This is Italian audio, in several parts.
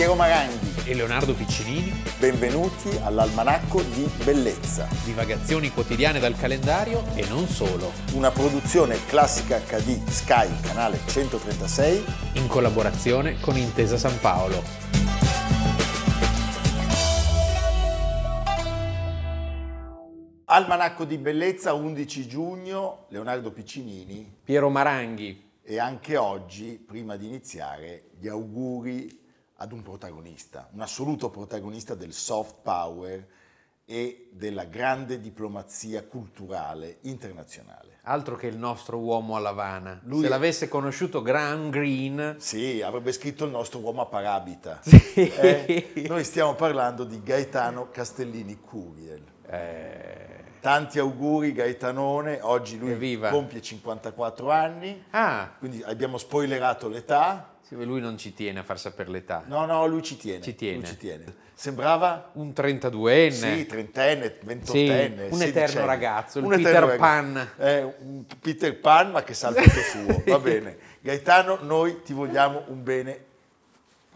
Piero Maranghi. e Leonardo Piccinini, Benvenuti all'Almanacco di Bellezza, divagazioni quotidiane dal calendario e non solo, una produzione classica HD Sky, canale 136. in collaborazione con Intesa San Paolo. Almanacco di Bellezza, 11 giugno, Leonardo Piccinini. Piero Maranghi, E anche oggi, prima di iniziare, gli auguri ad un protagonista, un assoluto protagonista del soft power e della grande diplomazia culturale internazionale. altro che il nostro uomo a Lavana. Lui Se l'avesse conosciuto Graham Greene, Sì, avrebbe scritto il nostro uomo a parabita. Sì. Eh? Noi stiamo parlando di Gaetano Castellini Curiel. eh, Tanti auguri Gaetanone, oggi lui Evviva. compie 54 anni, Ah, quindi abbiamo spoilerato l'età. Sì, lui non ci tiene a far sapere l'età. No, no, lui ci tiene. Ci tiene. lui ci tiene. Sembrava Un 32enne. Sì, trentenne, ventottenne. Sì, un eterno ragazzo, il Un Peter eterno Pan. ragazzo. Eh, un Peter Pan, ma che sa il tutto suo. Va bene. Gaetano, noi ti vogliamo un bene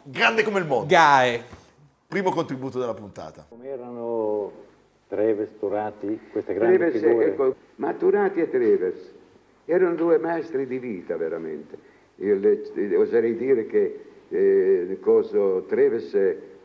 grande come il mondo. Gae. Primo contributo della puntata. Come erano Treves, Turati, queste grandi Treves, figure? ecco, Maturati e Treves erano due maestri di vita veramente. Io le- oserei dire che eh, coso, Treves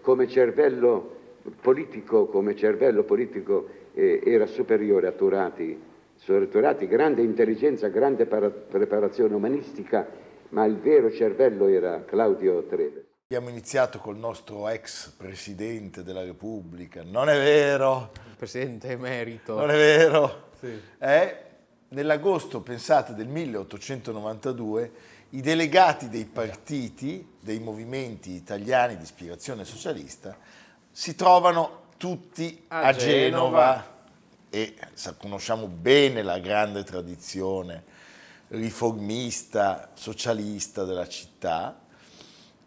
come cervello politico, come cervello politico eh, era superiore a Turati. Su- Turati, grande intelligenza, grande para- preparazione umanistica, ma il vero cervello era Claudio Treves. Abbiamo iniziato col nostro ex presidente della Repubblica. Non è vero, Il presidente emerito. non è vero. Sì. Eh, nell'agosto, pensate, del 1892, i delegati dei partiti, dei movimenti italiani di ispirazione socialista, si trovano tutti a, A Genova. Genova. e conosciamo bene la grande tradizione riformista, socialista della città.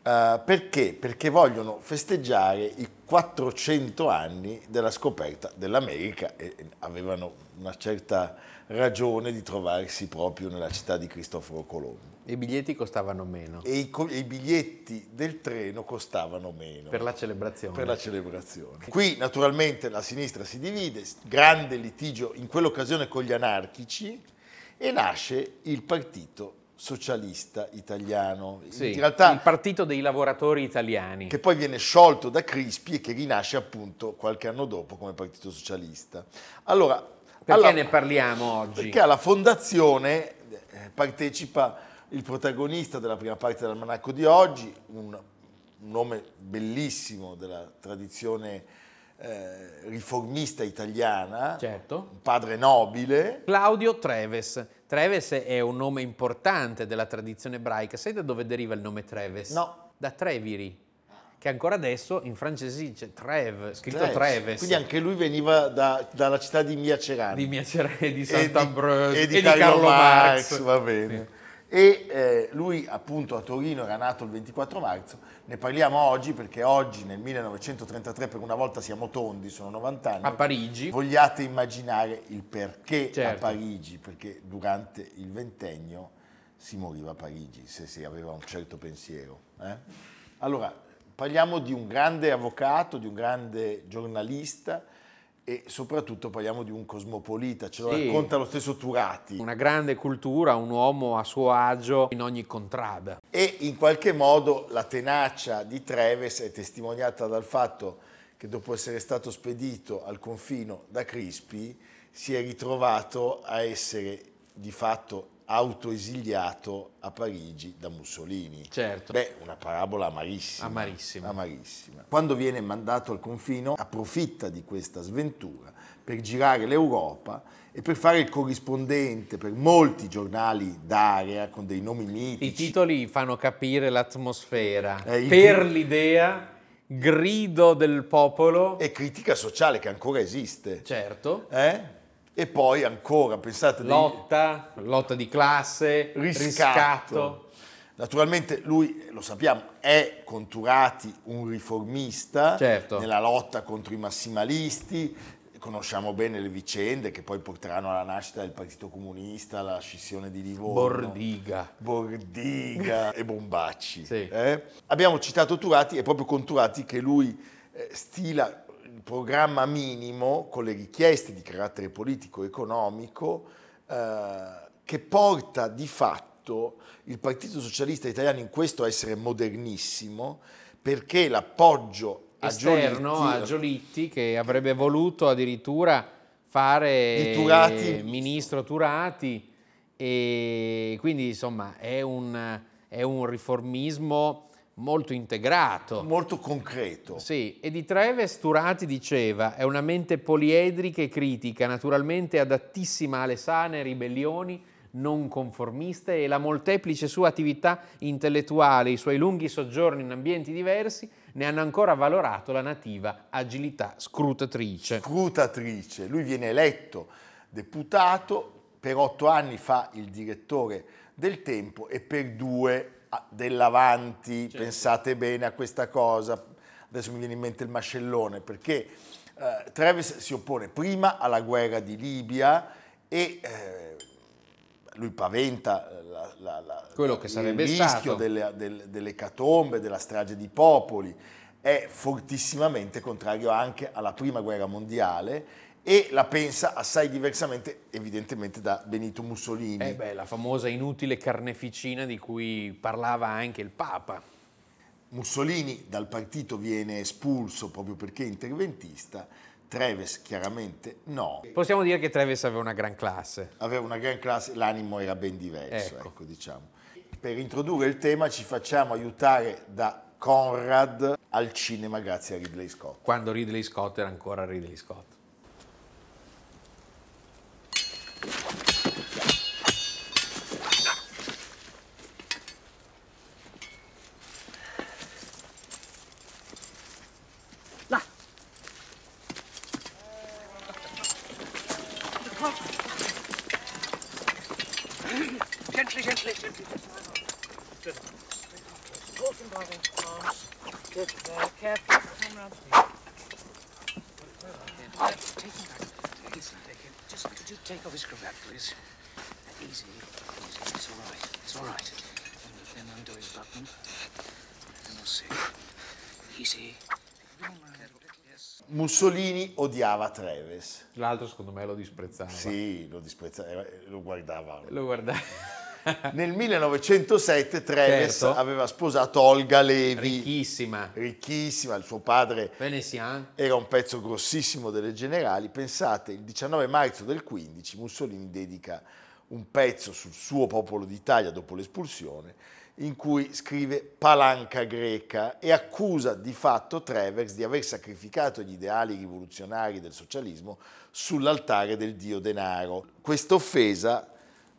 Eh, perché? Perché vogliono festeggiare i 400 anni della scoperta dell'America e avevano una certa ragione di trovarsi proprio nella città di Cristoforo Colombo. I biglietti costavano meno E i, co- i biglietti del treno costavano meno per la celebrazione. per la celebrazione. Qui naturalmente la sinistra si divide, grande litigio in quell'occasione con gli anarchici e nasce il Partito Socialista Italiano. Sì, in realtà il partito dei lavoratori italiani. che poi viene sciolto da Crispi e che rinasce appunto qualche anno dopo come Partito Socialista. Allora, Perché alla- ne parliamo oggi? Perché alla fondazione eh, partecipa il protagonista della prima parte dell'almanacco di oggi, un, un nome bellissimo della tradizione eh, riformista italiana, Certo. un padre nobile, Claudio Treves. Treves è un nome importante della tradizione ebraica. Sai da dove deriva il nome Treves? No. Da Treviri, che ancora adesso in francese si dice Trèves, scritto Treves. Treves. Quindi anche lui veniva da- dalla città di Miacerani. di Miacerè, di e di, Sant'Ambrosio e di Carlo, Marx, va bene. E eh, lui appunto a Torino era nato il 24 marzo, ne parliamo oggi perché oggi nel 1933 per una volta siamo tondi, sono 90 anni. A Parigi. Vogliate immaginare il perché a Certo. Parigi, perché durante il ventennio si moriva a Parigi se si aveva un certo pensiero. eh? Allora, parliamo di un grande avvocato, di un grande giornalista e soprattutto parliamo di un cosmopolita, ce lo Sì. racconta lo stesso Turati. Una grande cultura, un uomo a suo agio in ogni contrada. E in qualche modo la tenacia di Treves è testimoniata dal fatto che dopo essere stato spedito al confino da Crispi si è ritrovato a essere di fatto autoesiliato a Parigi da Mussolini. Certo. Beh, una parabola amarissima. Amarissima. Amarissima. Quando viene mandato al confino approfitta di questa sventura per girare l'Europa e per fare il corrispondente per molti giornali d'area con dei nomi mitici. I titoli fanno capire l'atmosfera. Eh, il- per l'idea, grido del popolo, e critica sociale che ancora esiste. certo, Eh? E poi ancora, pensate, lotta, lotta di classe, riscatto. riscatto. Naturalmente lui, lo sappiamo, è con Turati un riformista Certo. nella lotta contro i massimalisti, conosciamo bene le vicende che poi porteranno alla nascita del Partito Comunista, alla scissione di Livorno. Bordiga. Bordiga e Bombacci. Sì. eh? Abbiamo citato Turati, è proprio con Turati che lui eh, stila il programma minimo con le richieste di carattere politico-economico eh, che porta di fatto il Partito Socialista Italiano in questo a essere modernissimo perché l'appoggio a esterno Giolitti- a Giolitti che avrebbe voluto addirittura fare Turati. ministro Turati e quindi insomma è un, è un riformismo molto integrato. molto concreto. Sì, e di Treves Turati diceva è una mente poliedrica e critica, naturalmente adattissima alle sane ribellioni non conformiste e la molteplice sua attività intellettuale, i suoi lunghi soggiorni in ambienti diversi ne hanno ancora valorato la nativa agilità scrutatrice. scrutatrice. Lui viene eletto deputato, per otto anni fa il direttore del Tempo e per due dell'Avanti. Pensate bene a questa cosa. Adesso mi viene in mente il mascellone, perché eh, Treves si oppone prima alla guerra di Libia e eh, lui paventa la- la- la- Quello che sarebbe il rischio delle, del- delle catombe, della strage di popoli, è fortissimamente contrario anche alla prima guerra mondiale e la pensa assai diversamente evidentemente da Benito Mussolini. Eh beh, la famosa inutile carneficina di cui parlava anche il Papa. Mussolini dal partito viene espulso proprio perché è interventista, Treves chiaramente no. Possiamo dire che Treves aveva una gran classe. Aveva una gran classe, l'animo era ben diverso, Ecco. ecco, diciamo. Per introdurre il tema ci facciamo aiutare da Conrad al cinema grazie a Ridley Scott. quando Ridley Scott era ancora Ridley Scott. Mussolini odiava Treves. L'altro secondo me lo disprezzava. Sì, lo disprezzava, era- lo guardava. Lo guardava. Nel 1907 Treves Certo. aveva sposato Olga Levi, Ricchissima. ricchissima, il suo padre Venezian. era un pezzo grossissimo delle generali. Pensate, il 19 marzo del 15 Mussolini dedica un pezzo sul suo popolo d'Italia dopo l'espulsione in cui scrive palanca greca e accusa di fatto Treves di aver sacrificato gli ideali rivoluzionari del socialismo sull'altare del dio denaro. Questa offesa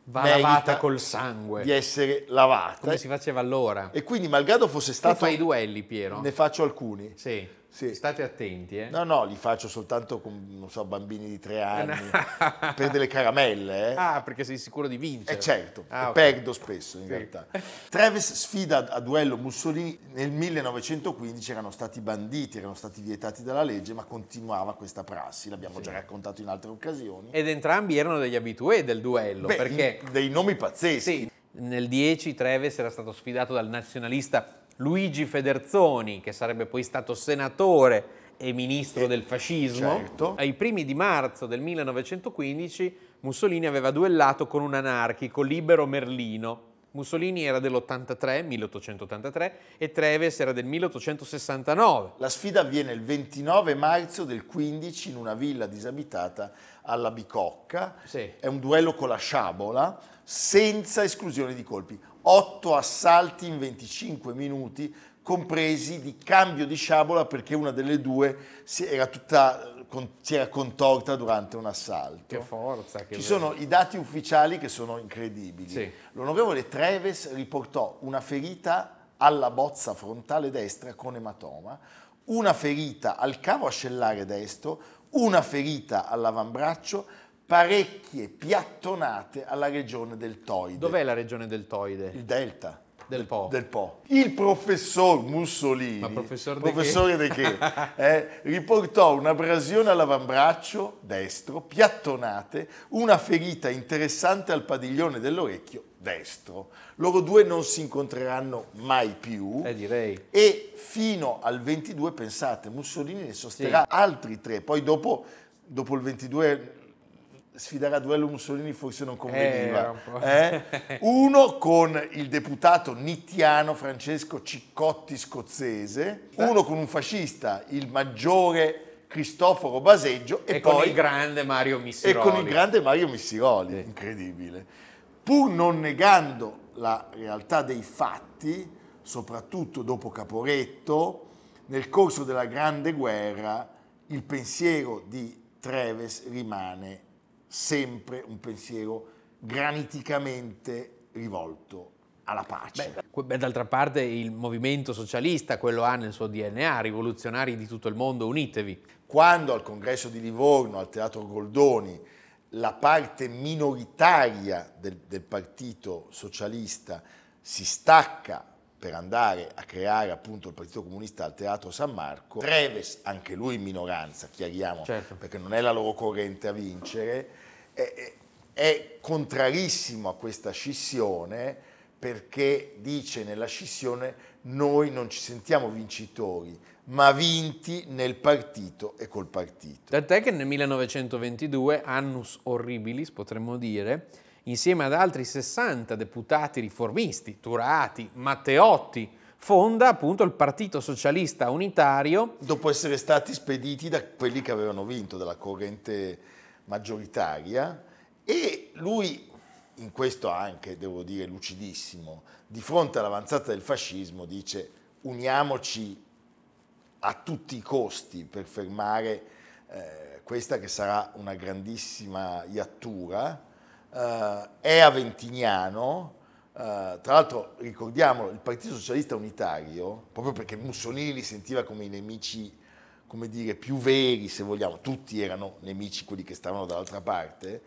Va lavata col sangue. di essere lavata Come si faceva allora. e quindi malgrado fosse Tu stato fai i duelli, Piero? ne faccio alcuni Sì. Sì. State attenti, eh. No, no, li faccio soltanto con, non so, bambini di tre anni, per delle caramelle, eh. Ah, perché sei sicuro di vincere. Eh certo, Ah, e ok. perdo spesso in Sì. realtà. Treves sfida a duello Mussolini, nel 1915 erano stati banditi, erano stati vietati dalla legge, ma continuava questa prassi, l'abbiamo già raccontato in altre occasioni. Ed entrambi erano degli abitué del duello, Beh, perché dei nomi pazzeschi. sì, nel 10 Treves era stato sfidato dal nazionalista Luigi Federzoni, che sarebbe poi stato senatore e ministro Eh, del fascismo. certo. Ai primi di marzo del 1915 Mussolini aveva duellato con un anarchico, Libero Merlino. Mussolini era dell'83, 1883, e Treves era del 1869. La sfida avviene il 29 marzo del 15 in una villa disabitata alla Bicocca. Sì. È un duello con la sciabola senza esclusione di colpi. Otto assalti in 25 minuti, compresi di cambio di sciabola perché una delle due si era, tutta, con- si era contorta durante un assalto. Che forza! Che Ci sono i dati ufficiali che sono incredibili. Sì. L'onorevole Treves riportò una ferita alla bozza frontale destra con ematoma, una ferita al cavo ascellare destro, una ferita all'avambraccio, parecchie piattonate alla regione deltoide. Dov'è la regione deltoide? Il delta. Del Po. del Po. Il professor Mussolini, Ma professor di professore di che? Eh, riportò un'abrasione all'avambraccio destro, piattonate, una ferita interessante al padiglione dell'orecchio destro. Loro due non si incontreranno mai più. Eh, direi. E fino al 22, pensate, Mussolini ne sosterrà altri tre. Poi dopo, dopo il 22 sfidare a duello Mussolini forse non conveniva. po'. eh? Uno con il deputato nittiano Francesco Ciccotti scozzese, uno con un fascista, il maggiore Cristoforo Baseggio e, E, poi con il grande Mario e Missiroli. con il grande Mario Missiroli, Sì. incredibile. Pur non negando la realtà dei fatti, soprattutto dopo Caporetto, nel corso della Grande Guerra il pensiero di Treves rimane sempre un pensiero graniticamente rivolto alla pace. Beh, d'altra parte il movimento socialista, quello ha nel suo DNA, rivoluzionari di tutto il mondo, unitevi. quando al congresso di Livorno, al Teatro Goldoni, la parte minoritaria del, del partito socialista si stacca per andare a creare appunto il Partito Comunista al Teatro San Marco, Treves, anche lui in minoranza, chiariamo, Certo. perché non è la loro corrente a vincere, è, è- contrarissimo a questa scissione perché dice nella scissione noi non ci sentiamo vincitori, ma vinti nel partito e col partito. Tant'è che nel 1922, annus horribilis potremmo dire, insieme ad altri 60 deputati riformisti, Turati, Matteotti, fonda appunto il Partito Socialista Unitario Dopo essere stati spediti da quelli che avevano vinto della corrente maggioritaria e lui, in questo anche devo dire lucidissimo, di fronte all'avanzata del fascismo dice uniamoci a tutti i costi per fermare eh, questa che sarà una grandissima iattura. Eh, è aventignano, eh, tra l'altro ricordiamolo, il Partito Socialista Unitario, proprio perché Mussolini li sentiva come i nemici, come dire, più veri, se vogliamo, tutti erano nemici quelli che stavano dall'altra parte,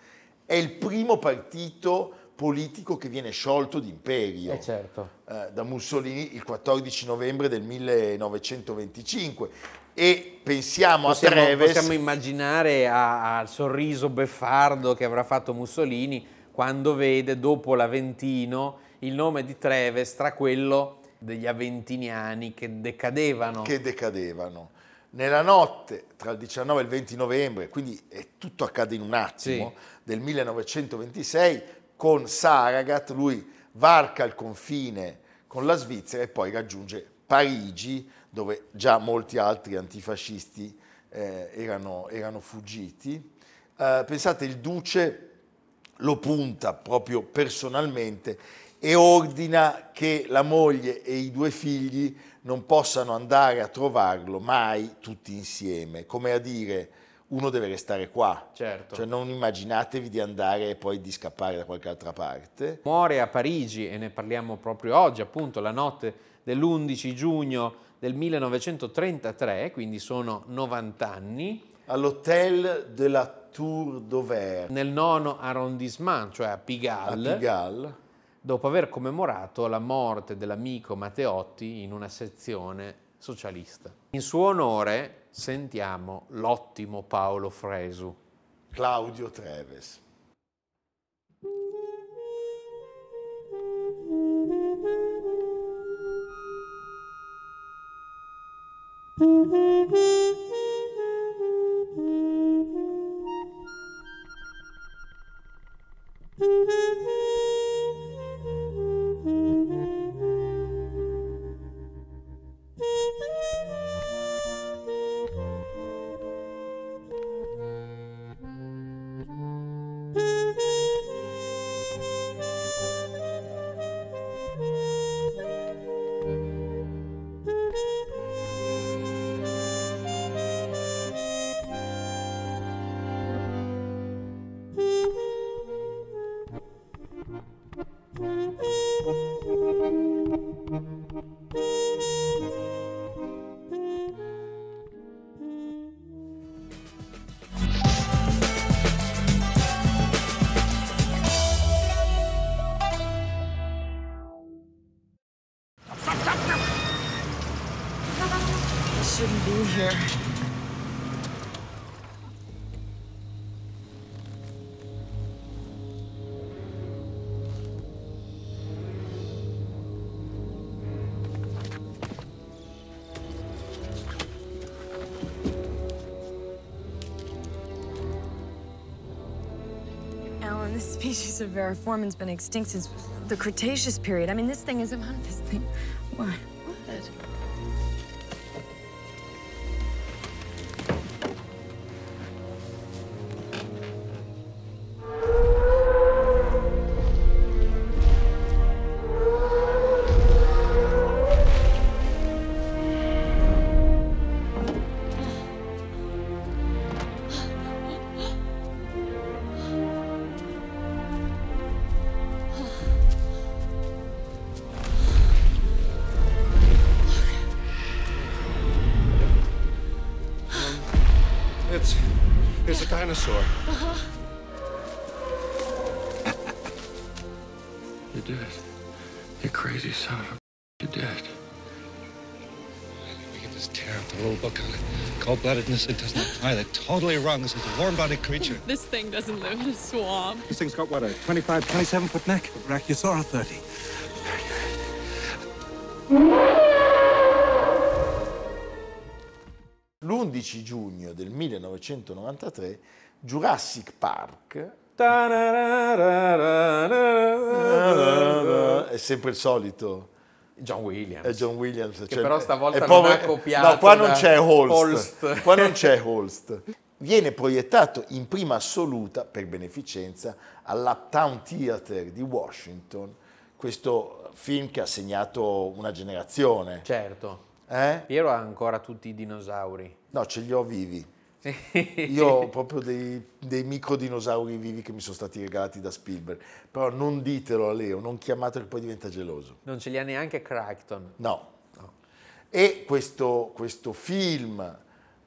è il primo partito politico che viene sciolto d'imperio certo. eh, da Mussolini il 14 novembre del 1925 e pensiamo Possiamo, a Treves possiamo immaginare al sorriso beffardo che avrà fatto Mussolini quando vede dopo l'Aventino il nome di Treves tra quello degli aventiniani che decadevano. che decadevano. Nella notte tra il 19 e il 20 novembre, quindi è tutto accade in un attimo, del 1926, con Saragat lui varca il confine con la Svizzera e poi raggiunge Parigi, dove già molti altri antifascisti eh, erano, erano fuggiti. Eh, pensate, il duce lo punta proprio personalmente e ordina che la moglie e i due figli non possano andare a trovarlo mai tutti insieme, come a dire uno deve restare qua. Certo. Cioè non immaginatevi di andare e poi di scappare da qualche altra parte. Muore a Parigi e ne parliamo proprio oggi, appunto la notte dell'11 giugno del 1933, quindi sono 90 anni, All'hotel de la Tour d'Auvergne nel nono arrondissement, cioè a a Pigalle, Pigalle, dopo aver commemorato la morte dell'amico Matteotti in una sezione socialista. In suo onore sentiamo l'ottimo Paolo Fresu. Claudio Treves. species of Variformin's been extinct since the Cretaceous period. I mean, this thing is about this thing. What? What? It's a dinosaur. Uh-huh. You did. You crazy son of a. You did. We can just tear up the rule book on it. Cold bloodedness, it does not apply. They're totally wrong. This is a warm bodied creature. This thing doesn't live in a swamp. This thing's got what, a 25, 27 foot neck? Brachiosaurus 30. L'11 giugno del 1993 Jurassic Park è sempre il solito John Williams. è John Williams cioè, però stavolta è non povero- ha copiato no qua non c'è Holst, Holst. qua non c'è Holst viene proiettato in prima assoluta per beneficenza all'Uptown Theater di Washington questo film che ha segnato una generazione Certo. eh? Piero ha ancora tutti i dinosauri. no ce li ho vivi Io ho proprio dei, dei microdinosauri vivi che mi sono stati regalati da Spielberg. Però non ditelo a Leo, non chiamatelo che poi diventa geloso. Non ce li ha neanche Crichton. No. E questo, questo film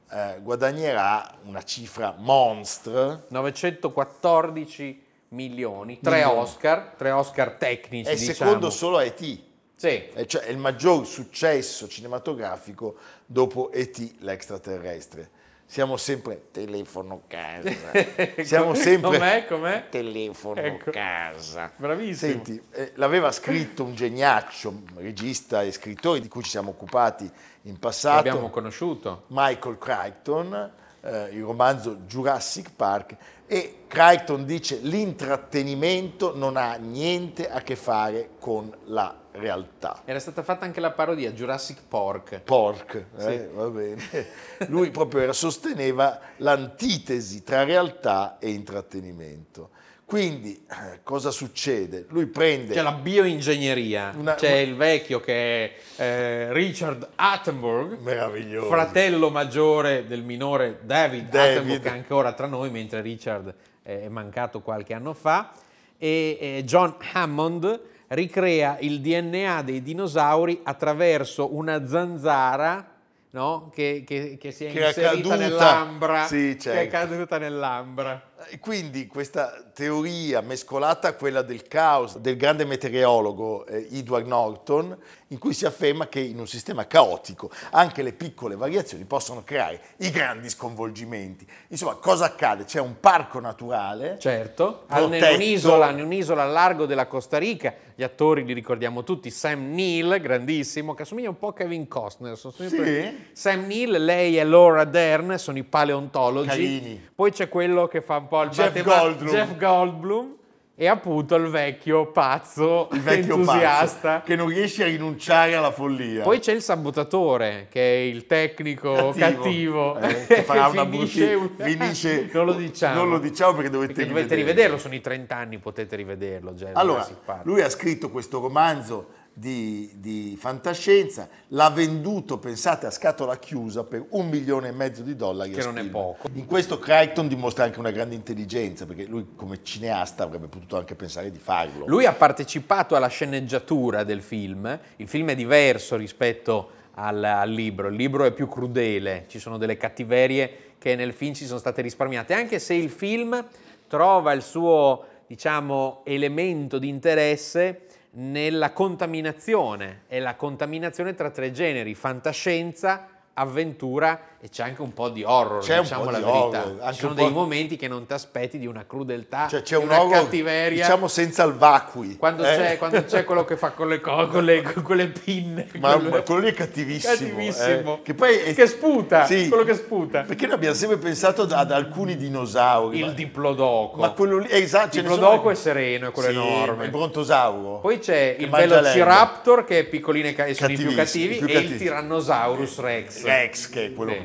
eh, guadagnerà una cifra monstre. 914 milioni, tre Milioni. Oscar, tre Oscar tecnici, È diciamo. secondo solo a E.T. Sì, E cioè è il maggior successo cinematografico dopo E.T. l'extraterrestre. Siamo sempre telefono casa. Siamo sempre Com'è, com'è? telefono Ecco. casa. Bravissimo. Senti, eh, l'aveva scritto un geniaccio, regista e scrittore di cui ci siamo occupati in passato. L'abbiamo conosciuto. Michael Crichton, eh, il romanzo Jurassic Park, e Crichton dice l'intrattenimento non ha niente a che fare con la realtà. Era stata fatta anche la parodia Jurassic Pork. Pork, eh, va bene. Lui proprio era- sosteneva l'antitesi tra realtà e intrattenimento. Quindi eh, cosa succede? Lui prende... C'è la bioingegneria, Una- c'è una- il vecchio che è eh, Richard Attenborough, Meraviglioso. fratello maggiore del minore David, David. Attenborough, che è ancora tra noi, mentre Richard è mancato qualche anno fa, e eh, John Hammond ricrea il DNA dei dinosauri attraverso una zanzara no? che, che- che si è Che è inserita caduta. nell'ambra, Sì, che è certo. caduta nell'ambra. E quindi questa teoria mescolata a quella del caos del grande meteorologo eh, Edward Norton, in cui si afferma che in un sistema caotico anche le piccole variazioni possono creare i grandi sconvolgimenti. Insomma, cosa accade? C'è un parco naturale. Certo, Protetto. un'isola, in un'isola al largo della Costa Rica, gli attori li ricordiamo tutti, Sam Neill, grandissimo, che assomiglia un po' a Kevin Costner. sempre- Sam Neill, lei e Laura Dern, sono i paleontologi. Carini. Poi c'è quello che fa po' il Jeff battema- Goldblum. Jeff Goldblum e appunto il vecchio pazzo, il vecchio entusiasta. pazzo, che non riesce a rinunciare alla follia. Poi c'è il sabotatore, che è il tecnico cattivo, eh, che farà una finisce, brutti- finisce- non lo diciamo. Non lo diciamo perché dovete Perché dovete rivederlo. rivederlo, sono i 30 anni, potete rivederlo. Già, Allora, lui ha scritto questo romanzo di, di fantascienza, l'ha venduto, pensate, a scatola chiusa per un milione e mezzo di dollari. Che non è poco. In questo Crichton dimostra anche una grande intelligenza, perché lui come cineasta avrebbe potuto anche pensare di farlo. Lui ha partecipato alla sceneggiatura del film, il film è diverso rispetto al, al libro, il libro è più crudele, ci sono delle cattiverie che nel film ci sono state risparmiate, anche se il film trova il suo, diciamo, elemento di interesse nella contaminazione, è la contaminazione tra tre generi, fantascienza, avventura e c'è anche un po' di horror, C'è un diciamo po' la verità. horror, Ci sono un dei momenti che non ti aspetti di una crudeltà, Cioè c'è un una horror, cattiveria. diciamo senza il vacui. quando, eh? c'è, quando c'è quello che fa con le, co- con le, con le pinne. Ma, quello- ma quello lì è cattivissimo. Cattivissimo. eh. Che poi è- Che sputa, Sì. quello che sputa. Perché noi abbiamo sempre pensato ad, alcuni dinosauri. Il ma, diplodoco. ma quello lì, eh, esatto, il diplodoco è sereno, è quello Sì, enorme. Il brontosauro. Poi c'è il Velociraptor che è piccolino e sono i più cattivi più e il cattivi. Tyrannosaurus Rex. Rex, che è quello Sì.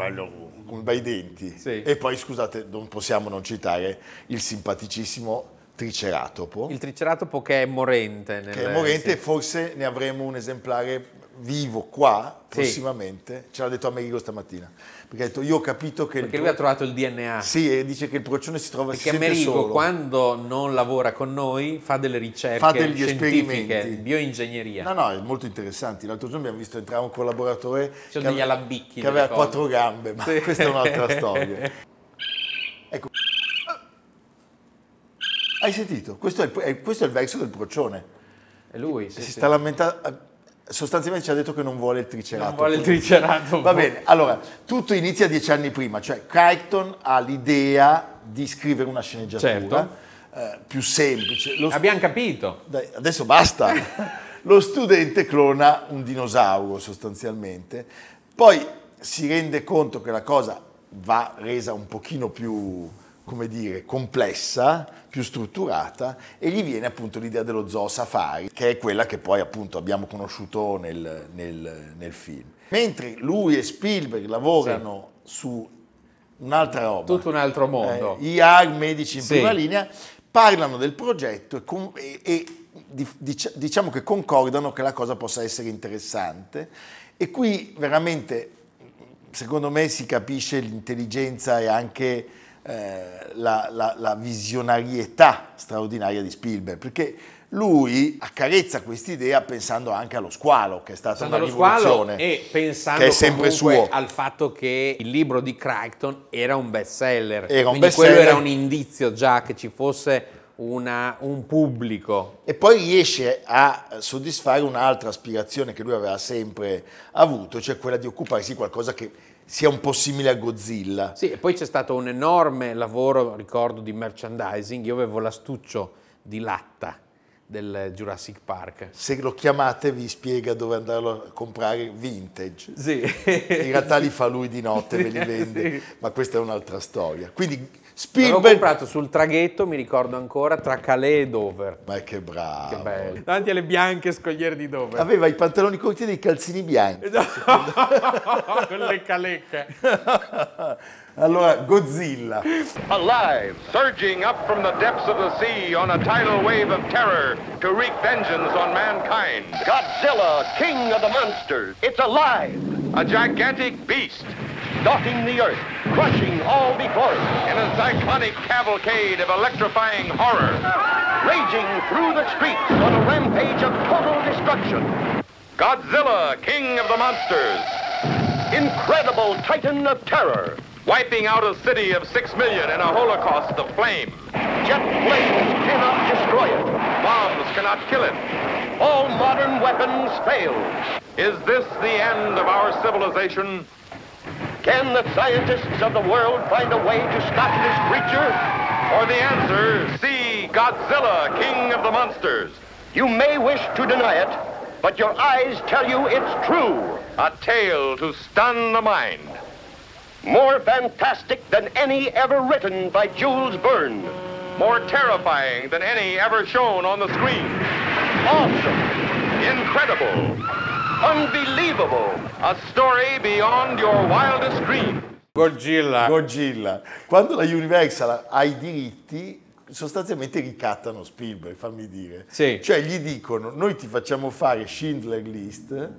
Bello con bei denti. Sì. E poi, scusate, non possiamo non citare il simpaticissimo Triceratopo, Il triceratopo che è morente. Nel, che è morente sì. forse ne avremo un esemplare vivo qua Sì. prossimamente. Ce l'ha detto Amerigo stamattina. Perché ha detto, io ho capito che... Perché lui ha trovato il DNA. Sì, e dice che il procione si trova Perché sempre Amerigo solo. quando non lavora con noi fa delle ricerche Fa degli scientifiche, esperimenti. bioingegneria. No, no, è molto interessanti. L'altro giorno abbiamo visto entrare un collaboratore Ci sono che degli ave- alambicchi che aveva quattro gambe, ma Sì. questa è un'altra storia. Ecco. Hai sentito? Questo è, il, questo è il verso del procione. È lui, sì, si sì. sta lamentando. Sostanzialmente ci ha detto che non vuole il triceratopo. Non vuole il triceratopo. Va bene, allora, tutto inizia dieci anni prima, cioè Crichton ha l'idea di scrivere una sceneggiatura Certo. eh, più semplice. Lo Abbiamo capito. dai, adesso basta. Lo studente clona un dinosauro sostanzialmente, poi si rende conto che la cosa va resa un pochino più, come dire, complessa, più strutturata e gli viene appunto l'idea dello zoo safari, che è quella che poi appunto abbiamo conosciuto nel, nel- nel film. Mentre lui e Spielberg lavorano su un'altra roba, Tutto un altro mondo. eh, IAR, medici in Sì. prima linea, parlano del progetto e, con- e- e di- dic- diciamo che concordano che la cosa possa essere interessante e qui veramente secondo me si capisce l'intelligenza e anche eh, la, la- la visionarietà straordinaria di Spielberg perché lui accarezza quest'idea pensando anche allo squalo che è stata Pensando una rivoluzione e pensando che è sempre suo al fatto che il libro di Crichton era un best seller. Era un Quindi bestseller. quello era un indizio già che ci fosse una- un pubblico. E poi riesce a soddisfare un'altra aspirazione che lui aveva sempre avuto, cioè quella di occuparsi di qualcosa che sia un po' simile a Godzilla. Sì, e poi c'è stato un enorme lavoro, ricordo, di merchandising. Io avevo l'astuccio di latta del Jurassic Park. Se lo chiamate vi spiega dove andarlo a comprare vintage. Sì. In realtà li fa lui di notte, ve li vende, Sì. ma questa è un'altra storia. Quindi Spielberg... comprato sul traghetto, mi ricordo ancora, tra Calais e Dover. Ma che bravo. Che bello. Davanti alle bianche scogliere di Dover. Aveva i pantaloni corti e dei calzini bianchi. Quelle calecche. allora, Godzilla. Alive, surging up from the depths of the sea on a tidal wave of terror to wreak vengeance on mankind. Godzilla, king of the monsters. It's alive, A gigantic beast stalking the earth, crushing all before it, in a cyclonic cavalcade of electrifying horror. raging through the streets on a rampage of total destruction. Godzilla, king of the monsters, Incredible titan of terror. wiping out a city of six million in a holocaust of flame. Jet flames cannot destroy it. Bombs cannot kill it. All modern weapons fail. Is this the end of our civilization? Can the scientists of the world find a way to stop this creature? For the answer, see Godzilla, king of the monsters. You may wish to deny it, but your eyes tell you it's true. A tale to stun the mind. More fantastic than any ever written by Jules Verne. More terrifying than any ever shown on the screen. Awesome. Incredible. Unbelievable. A story beyond your wildest dreams. Godzilla. Godzilla. Quando la Universal ha i diritti, sostanzialmente ricattano Spielberg, fammi dire. Sì. Cioè gli dicono, noi ti facciamo fare Schindler List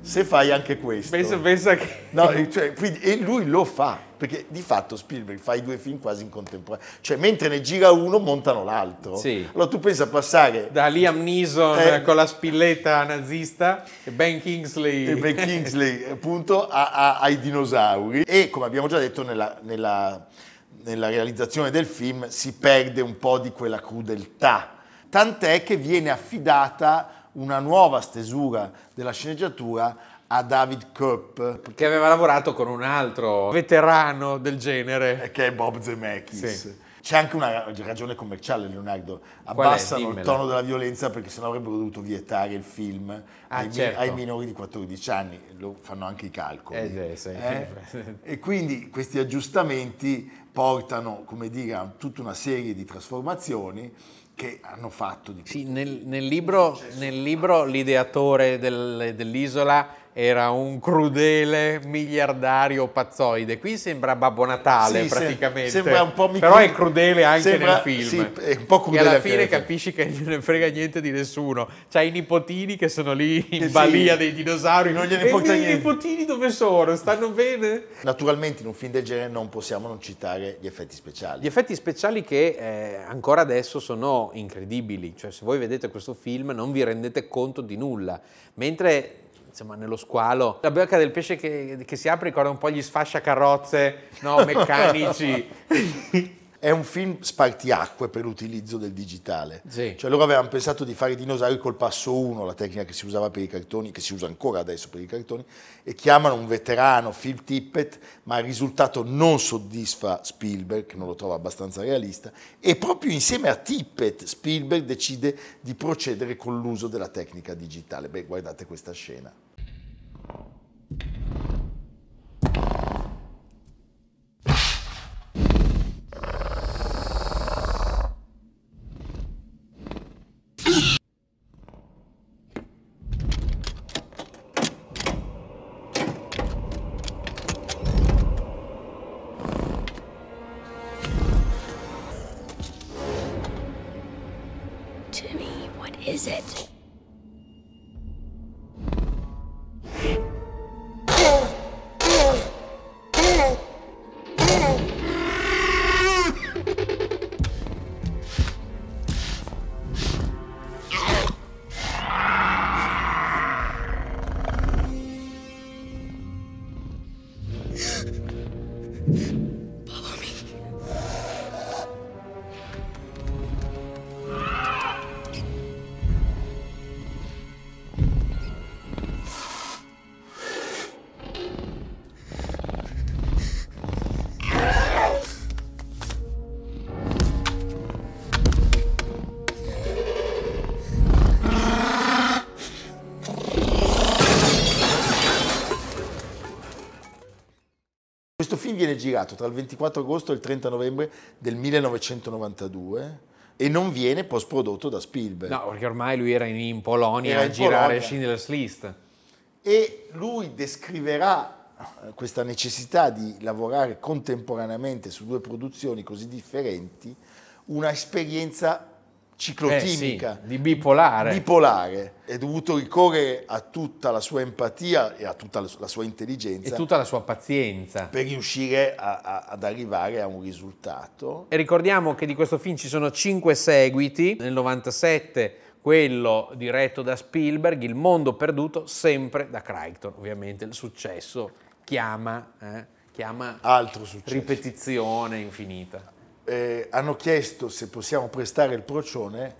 se fai anche questo. pensa, pensa che... No, e cioè, quindi- e lui lo fa, perché di fatto Spielberg fa i due film quasi in contemporanea. Cioè, mentre ne gira uno, montano l'altro. Sì. Allora tu pensa a passare Da Liam Neeson Eh. con la spilletta nazista e Ben Kingsley. e Ben Kingsley appunto a- a- ai dinosauri e come abbiamo già detto nella, nella- nella realizzazione del film si perde un po' di quella crudeltà tant'è che viene affidata una nuova stesura della sceneggiatura a David Kopp, Che aveva lavorato con un altro veterano del genere. che è Bob Zemeckis. Sì. C'è anche una ragione commerciale, Leonardo. Abbassano il tono della violenza perché sennò avrebbero dovuto vietare il film ai, mi- certo. ai minori di 14 anni. Lo fanno anche i calcoli. Eh, sì, sì. Eh? E quindi questi aggiustamenti portano, come dire, a tutta una serie di trasformazioni che hanno fatto di Sì, nel, nel libro, nel libro l'ideatore del- dell'isola era un crudele miliardario pazzoide. Qui sembra Babbo Natale Sì, praticamente. sembra un po' Mickey- Però è crudele anche sembra- nel film. sì, è un po' crudele E alla fine capisci che non ne frega niente di nessuno. C'hai i nipotini che sono lì in Che sì. balia dei dinosauri. Non gliene i importa niente. nipotini dove sono? Stanno bene? Naturalmente in un film del genere non possiamo non citare gli effetti speciali. Gli effetti speciali che eh, ancora adesso sono incredibili, cioè se voi vedete questo film non vi rendete conto di nulla, mentre insomma nello squalo la bocca del pesce che, che si apre ricorda un po' gli sfasciacarrozze no, meccanici. È un film spartiacque per l'utilizzo del digitale. Sì. Cioè loro avevano pensato di fare i dinosauri col passo 1, la tecnica che si usava per i cartoni, che si usa ancora adesso per i cartoni, e chiamano un veterano Phil Tippett, ma il risultato non soddisfa Spielberg, che non lo trova abbastanza realista, e proprio insieme a Tippett Spielberg decide di procedere con l'uso della tecnica digitale. Beh, guardate questa scena. Film viene girato tra il 24 agosto e il 30 novembre del 1992 e non viene post prodotto da Spielberg. No, perché ormai lui era in, in Polonia Era a in girare Polonia. Schindler's List. e lui descriverà eh, questa necessità di lavorare contemporaneamente su due produzioni così differenti, una esperienza ciclotimica, Eh sì, di bipolare. bipolare. È dovuto ricorrere a tutta la sua empatia e a tutta la su- la sua intelligenza E tutta la sua pazienza. per riuscire a- a- ad arrivare a un risultato. E ricordiamo che di questo film ci sono cinque seguiti. Nel 97 quello diretto da Spielberg, Il mondo perduto, sempre da Crichton. Ovviamente il successo chiama, eh, chiama Altro successo. ripetizione infinita. Eh, hanno chiesto se possiamo prestare il procione,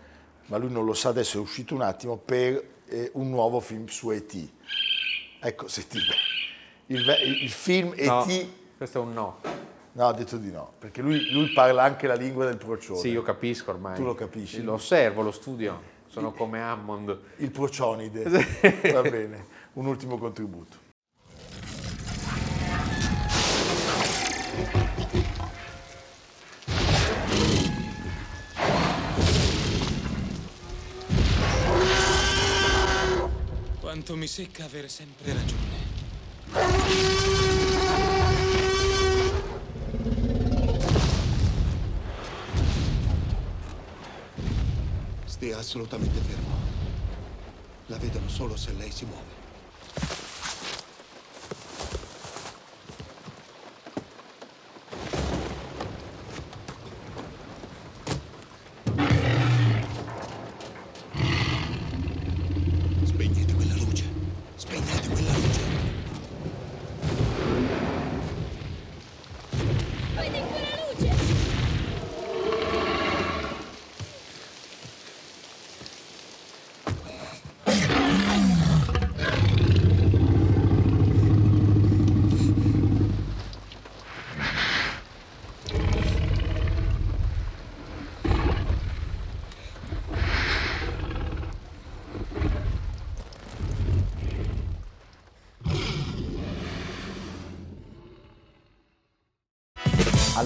ma lui non lo sa adesso, è uscito un attimo, per eh, un nuovo film su E.T. Ecco, se ti... il, il film No, E.T. questo è un no. No, ha detto di no, perché lui, lui parla anche la lingua del procione. Sì, io capisco ormai. Tu lo capisci? Lo osservo, lo studio. Sono come Hammond. Il procionide. Va bene, un ultimo contributo. Quanto mi secca avere sempre ragione. Stia assolutamente fermo. La vedono solo se lei si muove.